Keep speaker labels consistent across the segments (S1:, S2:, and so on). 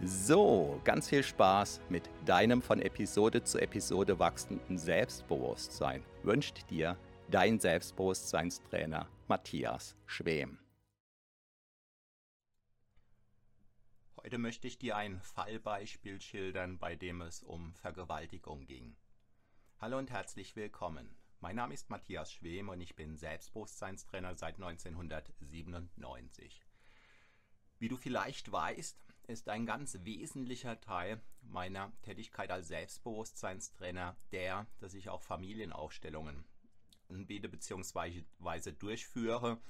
S1: So, ganz viel Spaß mit deinem von Episode zu Episode wachsenden Selbstbewusstsein wünscht dir dein Selbstbewusstseinstrainer Matthias Schwem. Heute möchte ich dir ein Fallbeispiel schildern, bei dem es um Vergewaltigung ging. Hallo und herzlich willkommen. Mein Name ist Matthias Schwem und ich bin Selbstbewusstseinstrainer seit 1997. Wie du vielleicht weißt, ist ein ganz wesentlicher Teil meiner Tätigkeit als Selbstbewusstseinstrainer der, dass ich auch Familienaufstellungen anbiete bzw. durchführe.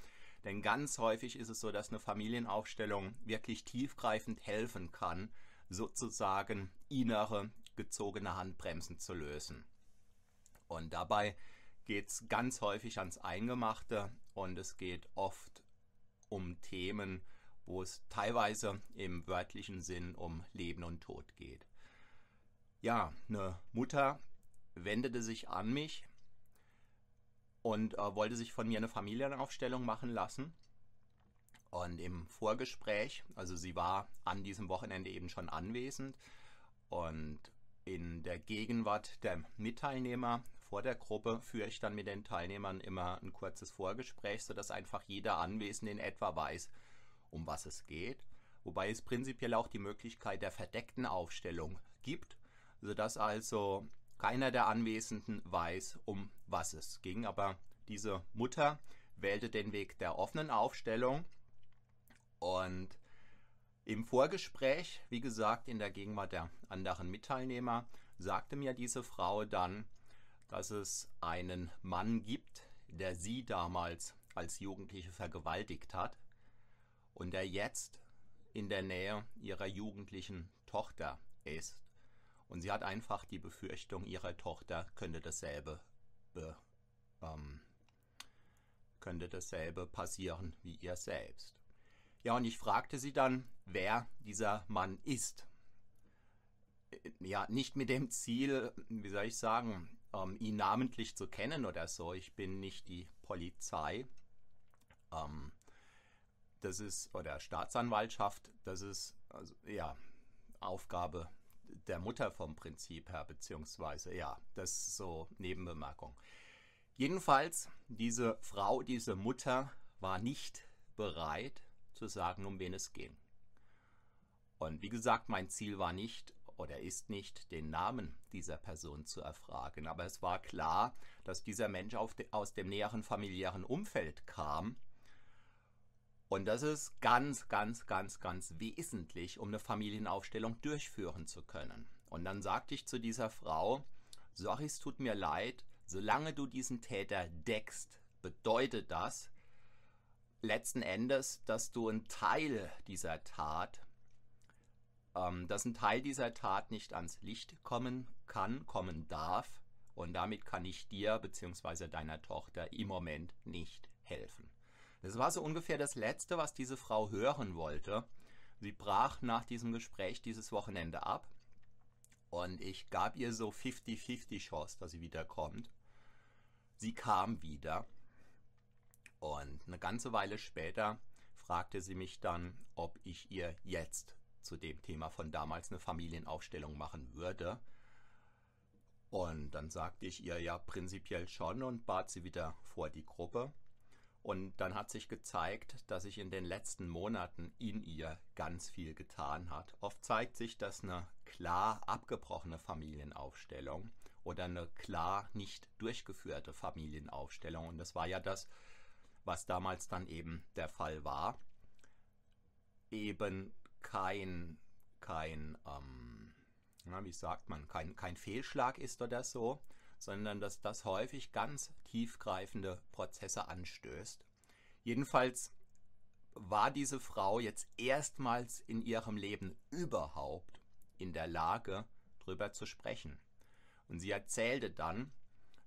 S1: Denn ganz häufig ist es so, dass eine Familienaufstellung wirklich tiefgreifend helfen kann, sozusagen innere gezogene Handbremsen zu lösen. Und dabei geht es ganz häufig ans Eingemachte und es geht oft um Themen, wo es teilweise im wörtlichen Sinn um Leben und Tod geht. Ja, eine Mutter wendete sich an mich und äh, wollte sich von mir eine Familienaufstellung machen lassen. Und im Vorgespräch, also sie war an diesem Wochenende eben schon anwesend und in der Gegenwart der Mitteilnehmer vor der Gruppe führe ich dann mit den Teilnehmern immer ein kurzes Vorgespräch, sodass einfach jeder Anwesende in etwa weiß, um was es geht, wobei es prinzipiell auch die Möglichkeit der verdeckten Aufstellung gibt, sodass also keiner der Anwesenden weiß, um was es ging. Aber diese Mutter wählte den Weg der offenen Aufstellung. Und im Vorgespräch, wie gesagt, in der Gegenwart der anderen Mitteilnehmer, sagte mir diese Frau dann, dass es einen Mann gibt, der sie damals als Jugendliche vergewaltigt hat und der jetzt in der Nähe ihrer jugendlichen Tochter ist. Und sie hat einfach die Befürchtung, ihre Tochter könnte dasselbe, be, ähm, könnte dasselbe passieren wie ihr selbst. Ja, und ich fragte sie dann, wer dieser Mann ist. Ja, nicht mit dem Ziel, wie soll ich sagen, ähm, ihn namentlich zu kennen oder so. Ich bin nicht die Polizei. Ähm, das ist, oder Staatsanwaltschaft, das ist also, ja Aufgabe der Mutter vom Prinzip her, beziehungsweise ja, das ist so Nebenbemerkung. Jedenfalls, diese Frau, diese Mutter war nicht bereit zu sagen, um wen es ging. Und wie gesagt, mein Ziel war nicht oder ist nicht, den Namen dieser Person zu erfragen, aber es war klar, dass dieser Mensch de, aus dem näheren familiären Umfeld kam und das ist ganz, ganz, ganz, ganz wesentlich, um eine Familienaufstellung durchführen zu können. Und dann sagte ich zu dieser Frau, sorry, es tut mir leid, solange du diesen Täter deckst, bedeutet das letzten Endes, dass du einen Teil dieser Tat, ähm, dass ein Teil dieser Tat nicht ans Licht kommen kann, kommen darf. Und damit kann ich dir bzw. deiner Tochter im Moment nicht. Das war so ungefähr das Letzte, was diese Frau hören wollte. Sie brach nach diesem Gespräch dieses Wochenende ab und ich gab ihr so 50-50 Chance, dass sie wiederkommt. Sie kam wieder und eine ganze Weile später fragte sie mich dann, ob ich ihr jetzt zu dem Thema von damals eine Familienaufstellung machen würde. Und dann sagte ich ihr ja prinzipiell schon und bat sie wieder vor die Gruppe. Und dann hat sich gezeigt, dass sich in den letzten Monaten in ihr ganz viel getan hat. Oft zeigt sich das eine klar abgebrochene Familienaufstellung oder eine klar nicht durchgeführte Familienaufstellung. Und das war ja das, was damals dann eben der Fall war. Eben kein, kein, ähm, na, wie sagt man, kein, kein Fehlschlag ist oder so, sondern dass das häufig ganz tiefgreifende Prozesse anstößt. Jedenfalls war diese Frau jetzt erstmals in ihrem Leben überhaupt in der Lage, darüber zu sprechen. Und sie erzählte dann,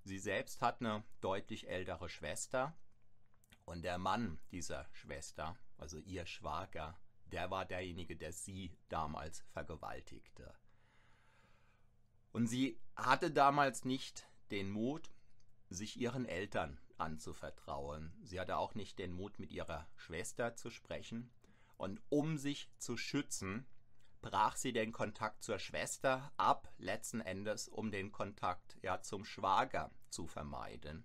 S1: sie selbst hat eine deutlich ältere Schwester und der Mann dieser Schwester, also ihr Schwager, der war derjenige, der sie damals vergewaltigte. Und sie hatte damals nicht den Mut, sich ihren Eltern anzuvertrauen. Sie hatte auch nicht den Mut, mit ihrer Schwester zu sprechen. Und um sich zu schützen, brach sie den Kontakt zur Schwester ab, letzten Endes, um den Kontakt ja zum Schwager zu vermeiden.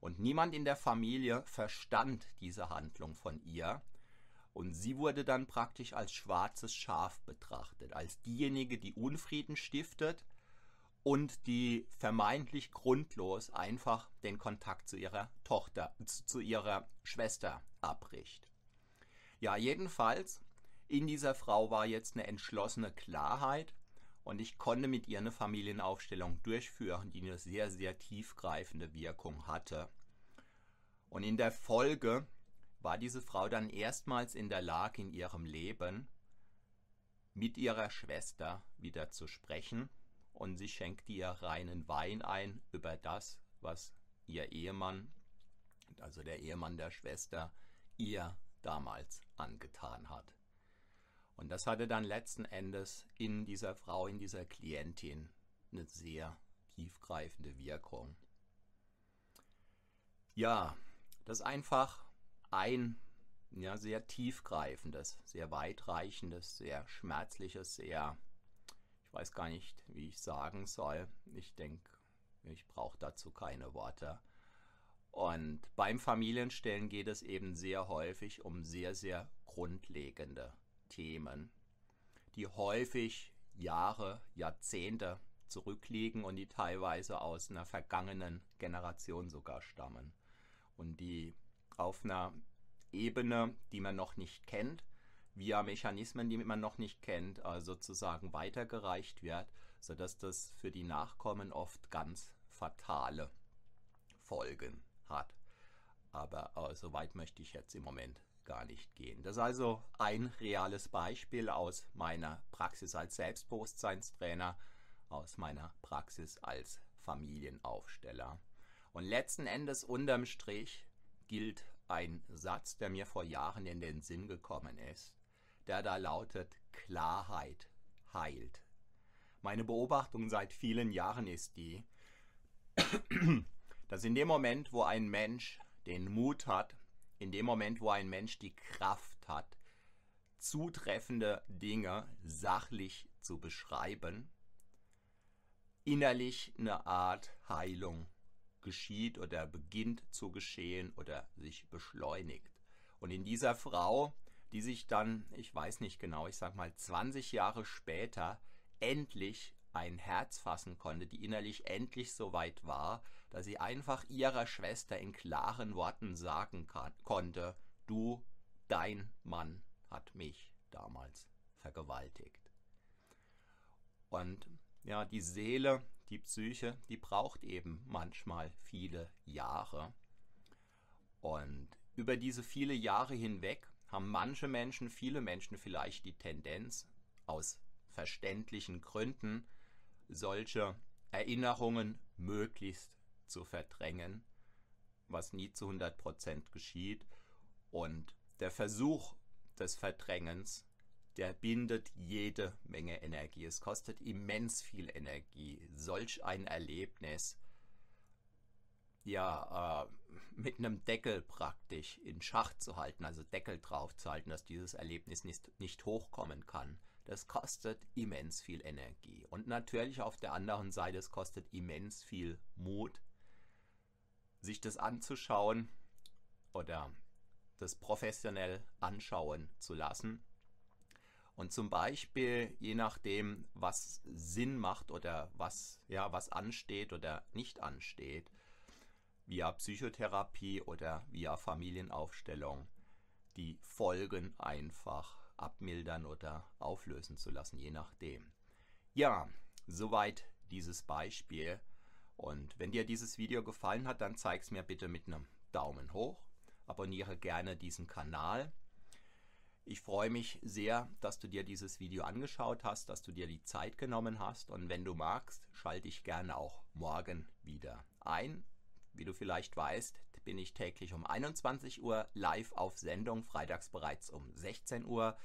S1: Und niemand in der Familie verstand diese Handlung von ihr. Und sie wurde dann praktisch als schwarzes Schaf betrachtet, als diejenige, die Unfrieden stiftet und die vermeintlich grundlos einfach den Kontakt zu ihrer Tochter, zu ihrer Schwester abbricht. Ja, jedenfalls, in dieser Frau war jetzt eine entschlossene Klarheit und ich konnte mit ihr eine Familienaufstellung durchführen, die eine sehr, sehr tiefgreifende Wirkung hatte. Und in der Folge war diese Frau dann erstmals in der Lage, in ihrem Leben mit ihrer Schwester wieder zu sprechen und sie schenkte ihr reinen Wein ein über das, was ihr Ehemann, also der Ehemann der Schwester, ihr damals angetan hat. Und das hatte dann letzten Endes in dieser Frau, in dieser Klientin eine sehr tiefgreifende Wirkung. Ja, das ist einfach ein ja, sehr tiefgreifendes, sehr weitreichendes, sehr schmerzliches, sehr ich weiß gar nicht, wie ich sagen soll. Ich denke, ich brauche dazu keine Worte. Und beim Familienstellen geht es eben sehr häufig um sehr, sehr grundlegende Themen, die häufig Jahre, Jahrzehnte zurückliegen und die teilweise aus einer vergangenen Generation sogar stammen. Und die auf einer Ebene, die man noch nicht kennt, via Mechanismen, die man noch nicht kennt, äh, sozusagen weitergereicht wird, sodass das für die Nachkommen oft ganz fatale Folgen hat. Aber äh, so weit möchte ich jetzt im Moment gar nicht gehen. Das ist also ein reales Beispiel aus meiner Praxis als Selbstbewusstseinstrainer, aus meiner Praxis als Familienaufsteller. Und letzten Endes unterm Strich gilt ein Satz, der mir vor Jahren in den Sinn gekommen ist der da lautet Klarheit heilt. Meine Beobachtung seit vielen Jahren ist die, dass in dem Moment, wo ein Mensch den Mut hat, in dem Moment, wo ein Mensch die Kraft hat, zutreffende Dinge sachlich zu beschreiben, innerlich eine Art Heilung geschieht oder beginnt zu geschehen oder sich beschleunigt. Und in dieser Frau die sich dann, ich weiß nicht genau, ich sag mal 20 Jahre später endlich ein Herz fassen konnte, die innerlich endlich so weit war, dass sie einfach ihrer Schwester in klaren Worten sagen konnte, du, dein Mann hat mich damals vergewaltigt. Und ja, die Seele, die Psyche, die braucht eben manchmal viele Jahre. Und über diese viele Jahre hinweg haben manche Menschen, viele Menschen vielleicht die Tendenz, aus verständlichen Gründen solche Erinnerungen möglichst zu verdrängen, was nie zu 100% geschieht. Und der Versuch des Verdrängens, der bindet jede Menge Energie. Es kostet immens viel Energie, solch ein Erlebnis ja, äh, mit einem Deckel praktisch in Schach zu halten, also Deckel drauf zu halten, dass dieses Erlebnis nicht, nicht hochkommen kann. das kostet immens viel Energie. Und natürlich auf der anderen Seite, es kostet immens viel Mut, sich das anzuschauen oder das professionell anschauen zu lassen. Und zum Beispiel, je nachdem, was Sinn macht oder was, ja, was ansteht oder nicht ansteht, via Psychotherapie oder via Familienaufstellung, die Folgen einfach abmildern oder auflösen zu lassen, je nachdem. Ja, soweit dieses Beispiel. Und wenn dir dieses Video gefallen hat, dann zeig es mir bitte mit einem Daumen hoch. Abonniere gerne diesen Kanal. Ich freue mich sehr, dass du dir dieses Video angeschaut hast, dass du dir die Zeit genommen hast und wenn du magst, schalte ich gerne auch morgen wieder ein. Wie du vielleicht weißt, bin ich täglich um 21 Uhr live auf Sendung, freitags bereits um 16 Uhr.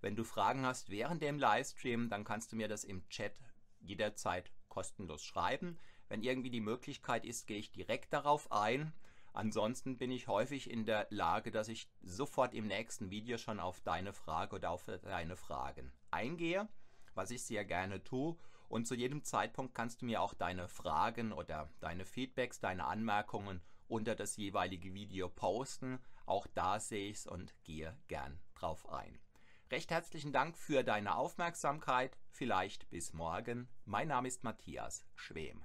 S1: Wenn du Fragen hast während dem Livestream, dann kannst du mir das im Chat jederzeit kostenlos schreiben. Wenn irgendwie die Möglichkeit ist, gehe ich direkt darauf ein. Ansonsten bin ich häufig in der Lage, dass ich sofort im nächsten Video schon auf deine Frage oder auf deine Fragen eingehe, was ich sehr gerne tue. Und zu jedem Zeitpunkt kannst du mir auch deine Fragen oder deine Feedbacks, deine Anmerkungen unter das jeweilige Video posten. Auch da sehe ich es und gehe gern drauf ein. Recht herzlichen Dank für deine Aufmerksamkeit. Vielleicht bis morgen. Mein Name ist Matthias Schwem.